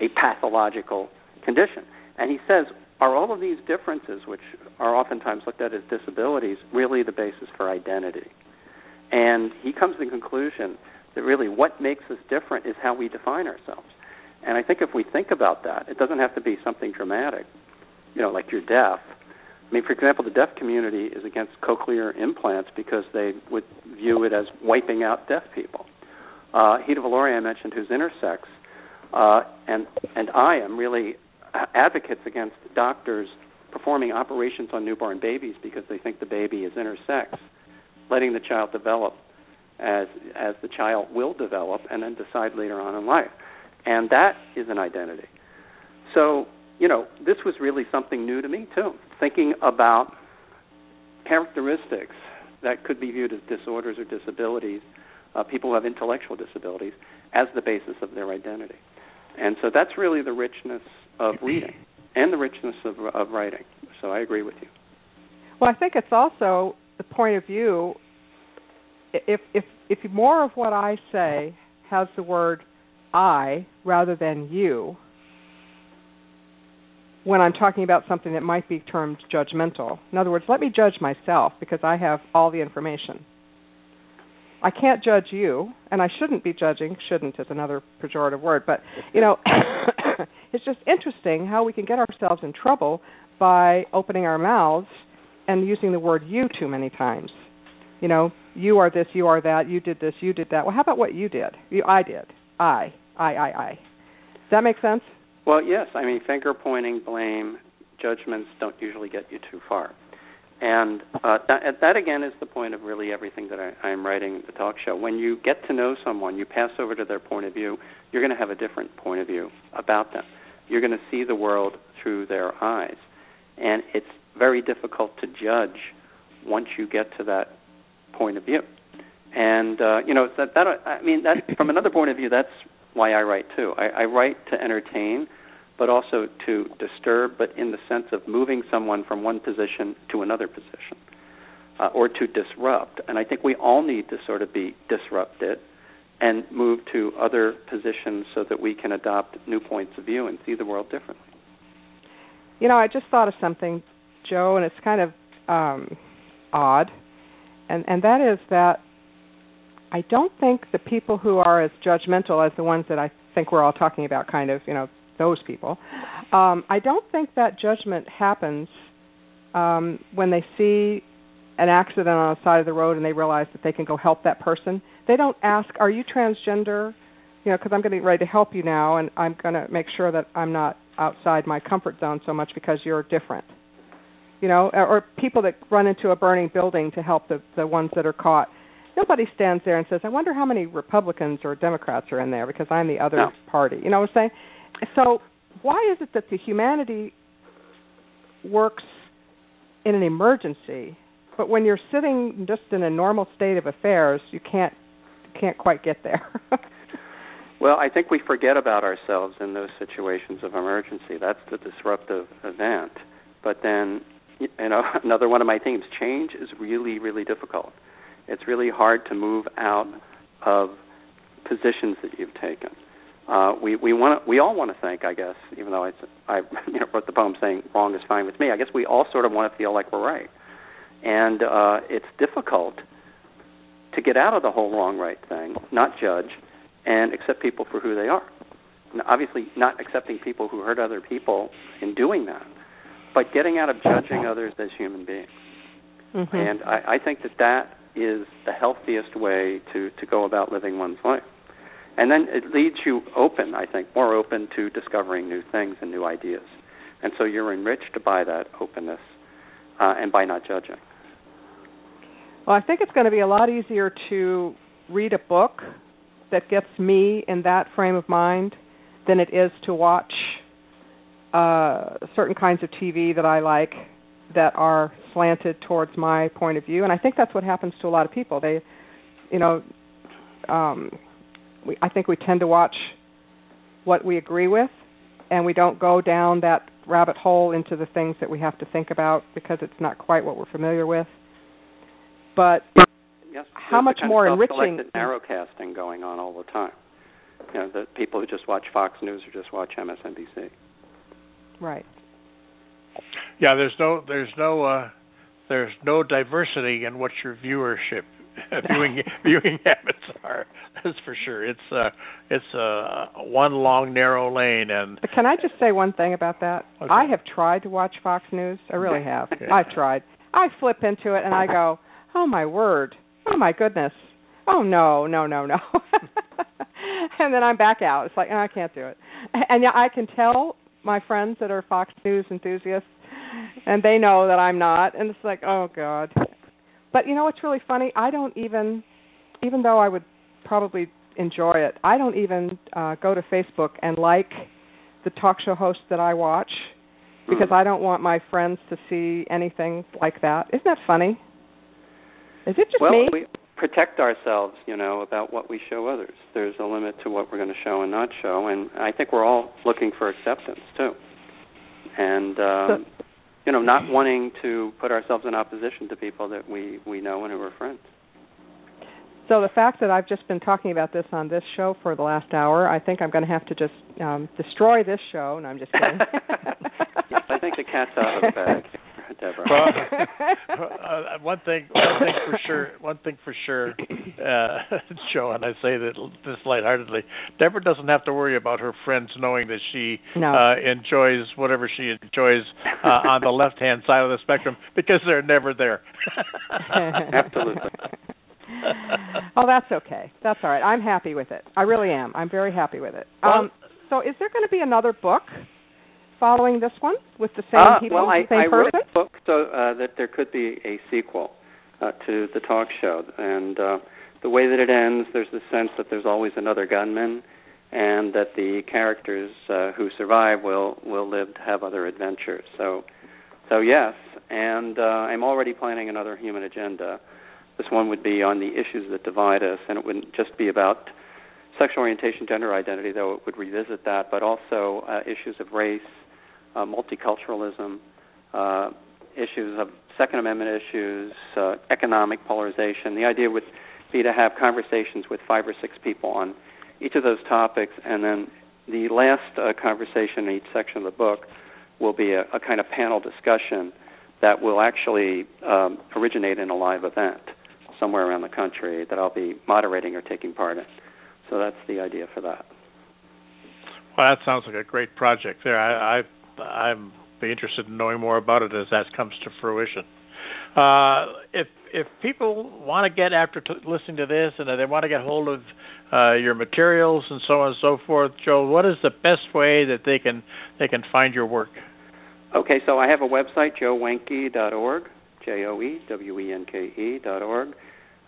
a pathological condition. And he says, are all of these differences, which are oftentimes looked at as disabilities, really the basis for identity? And he comes to the conclusion that really what makes us different is how we define ourselves. And I think if we think about that, it doesn't have to be something dramatic, you know, like you're deaf. I mean, for example, the deaf community is against cochlear implants because they would view it as wiping out deaf people. Uh, Hida Viloria, I mentioned, who's intersex, uh, and and I am really advocates against doctors performing operations on newborn babies because they think the baby is intersex, letting the child develop as as the child will develop and then decide later on in life. And that is an identity. So, you know, this was really something new to me too, thinking about characteristics that could be viewed as disorders or disabilities, uh, people who have intellectual disabilities, as the basis of their identity. And so that's really the richness of reading and the richness of, of writing. So I agree with you. Well, I think it's also the point of view. If if if more of what I say has the word I rather than you, when I'm talking about something that might be termed judgmental. In other words, let me judge myself because I have all the information. I can't judge you, and I shouldn't be judging. Shouldn't is another pejorative word, but you know, it's just interesting how we can get ourselves in trouble by opening our mouths and using the word you too many times. You know, you are this, you are that, you did this, you did that. Well, how about what you did? You, I did. I, I, I, I. Does that make sense? Well, yes. I mean, finger pointing, blame, judgments don't usually get you too far. And uh, that, that again is the point of really everything that I, I'm writing the talk show. When you get to know someone, you pass over to their point of view. You're going to have a different point of view about them. You're going to see the world through their eyes, and it's very difficult to judge once you get to that point of view. And uh, you know that that I mean that from another point of view, that's why I write too. I, I write to entertain but also to disturb, but in the sense of moving someone from one position to another position, uh, or to disrupt. And I think we all need to sort of be disrupted and move to other positions so that we can adopt new points of view and see the world differently. You know, I just thought of something, Joe, and it's kind of um, odd, and and that is that I don't think the people who are as judgmental as the ones that I think we're all talking about, kind of, you know, those people. Um, I don't think that judgment happens um, when they see an accident on the side of the road and they realize that they can go help that person. They don't ask, "Are you transgender?" You know, because I'm getting ready to help you now, and I'm going to make sure that I'm not outside my comfort zone so much because you're different. You know, or, people that run into a burning building to help the the ones that are caught. Nobody stands there and says, "I wonder how many Republicans or Democrats are in there because I'm the other no. party." You know what I'm saying? So why is it that the humanity works in an emergency, but when you're sitting just in a normal state of affairs, you can't can't quite get there? well, I think we forget about ourselves in those situations of emergency. That's the disruptive event. But then, you know, another one of my themes: change is really, really difficult. It's really hard to move out of positions that you've taken uh, we we want we all want to think, I guess, even though I I you know wrote the poem saying wrong is fine with me. I guess we all sort of want to feel like we're right, and uh, it's difficult to get out of the whole wrong right thing, not judge, and accept people for who they are. And obviously, not accepting people who hurt other people in doing that, but getting out of judging others as human beings. Mm-hmm. And I, I think that that is the healthiest way to to go about living one's life. And then it leaves you open i think more open to discovering new things and new ideas. And so you're enriched by that openness uh, and by not judging. Well i think it's going to be a lot easier to read a book that gets me in that frame of mind than it is to watch uh, certain kinds of tv that i like that are slanted towards my point of view and i think that's what happens to a lot of people they you know um we I think we tend to watch what we agree with and we don't go down that rabbit hole into the things that we have to think about because it's not quite what we're familiar with. But yes, how much more enriching narrowcasting going on all the time. You know, the people who just watch Fox News or just watch MSNBC. Right. Yeah, there's no there's no uh there's no diversity in what your viewership viewing viewing habits are. That's for sure. It's uh it's uh one long narrow lane and but Can I just say one thing about that? Okay. I have tried to watch Fox News. I really have. Okay. I've tried. I flip into it and I go, "Oh my word. Oh my goodness. Oh no, no, no, no." and then I'm back out. It's like, oh, I can't do it. And yeah, I can tell my friends that are Fox News enthusiasts and they know that I'm not and it's like, "Oh god." But you know what's really funny? I don't even, even though I would probably enjoy it, I don't even uh, go to Facebook and like the talk show hosts that I watch because Mm. I don't want my friends to see anything like that. Isn't that funny? Is it just well, me? we protect ourselves, you know, about what we show others. There's a limit to what we're going to show and not show, and I think we're all looking for acceptance too. And um, So- you know, not wanting to put ourselves in opposition to people that we we know and who are friends. So the fact that I've just been talking about this on this show for the last hour, I think I'm going to have to just um, destroy this show. And I'm just kidding. yes, I think the cat's out of the bag, Deborah. Well, uh, one thing, one thing for sure, one thing for sure, uh, Joe, and I say that this lightheartedly. Deborah doesn't have to worry about her friends knowing that she No. uh, enjoys whatever she enjoys uh, on the left-hand side of the spectrum because they're never there. Absolutely. oh, that's okay. That's all right. I'm happy with it. I really am. I'm very happy with it. Well, Um, So, is there going to be another book following this one with the same uh, people, well, I, same I person? wrote a book so uh, that there could be a sequel uh, to the talk show, and uh, the way that it ends, there's the sense that there's always another gunman, and that the characters uh, who survive will will live to have other adventures. So, so yes, and uh, I'm already planning another human agenda. This one would be on the issues that divide us, and it wouldn't just be about sexual orientation, gender identity, though it would revisit that, but also uh, issues of race, uh, multiculturalism, uh, issues of Second Amendment issues, uh, economic polarization. The idea would be to have conversations with five or six people on each of those topics, and then the last uh, conversation in each section of the book will be a, a kind of panel discussion that will actually um, originate in a live event somewhere around the country that I'll be moderating or taking part in. So that's the idea for that. Well, that sounds like a great project. There, I, I I'm be interested in knowing more about it as that comes to fruition. Uh, if if people want to get after t- listening to this and they want to get hold of uh, your materials and so on and so forth, Joe, what is the best way that they can they can find your work? Okay, so I have a website, joewenke.org, J O E W E N K E dot org,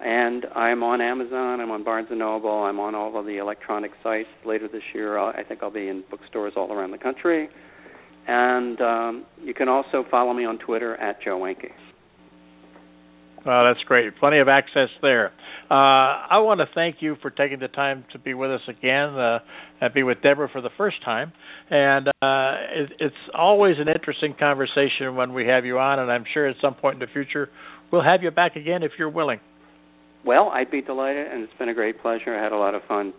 and I'm on Amazon. I'm on Barnes and Noble. I'm on all of the electronic sites. Later this year, I'll, I think I'll be in bookstores all around the country. And um, you can also follow me on Twitter at Joe Wenke. Well, that's great. Plenty of access there. Uh, I want to thank you for taking the time to be with us again uh, and be with Deborah for the first time. And uh, it, it's always an interesting conversation when we have you on, and I'm sure at some point in the future we'll have you back again if you're willing. Well, I'd be delighted, and it's been a great pleasure. I had a lot of fun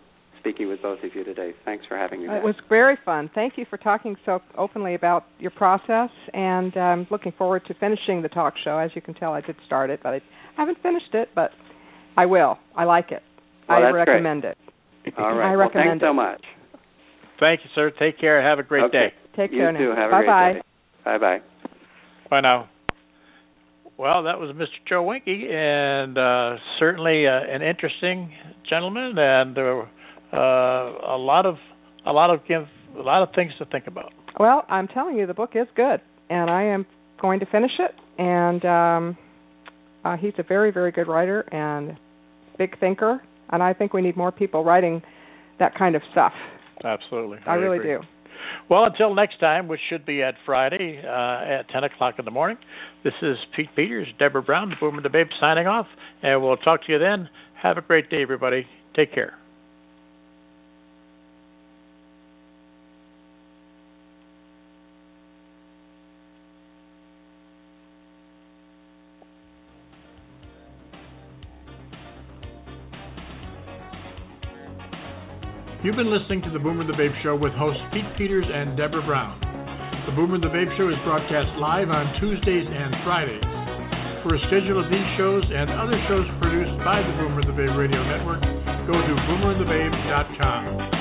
speaking with both of you today. Thanks for having me. It was very fun. Thank you for talking so openly about your process, and I'm um, looking forward to finishing the talk show. As you can tell, I did start it, but I haven't finished it, but I will. I like it. Well, I recommend great. it. All right. I well, recommend thanks so much. Thank you, sir. Take care. Have a great okay. day. Take you care too. now. Have a bye great bye. day. Bye bye. Bye now. Well, that was Mr. Joe Wenke, and uh, certainly uh, an interesting gentleman, and uh, a lot of a lot of a lot of things to think about. Well, I'm telling you, the book is good, and I am going to finish it. And um, uh, he's a very, very good writer and big thinker, and I think we need more people writing that kind of stuff. Absolutely, I, I really agree. do. Well, until next time, which should be at Friday uh, at 10 o'clock in the morning, this is Pete Peters, Deborah Brown, the Boom and the Babe signing off, and we'll talk to you then. Have a great day, everybody. Take care. You've been listening to the Boomer the Babe Show with hosts Pete Peters and Deborah Brown. The Boomer the Babe Show is broadcast live on Tuesdays and Fridays. For a schedule of these shows and other shows produced by the Boomer the Babe Radio Network, go to boomerandthebabe.com.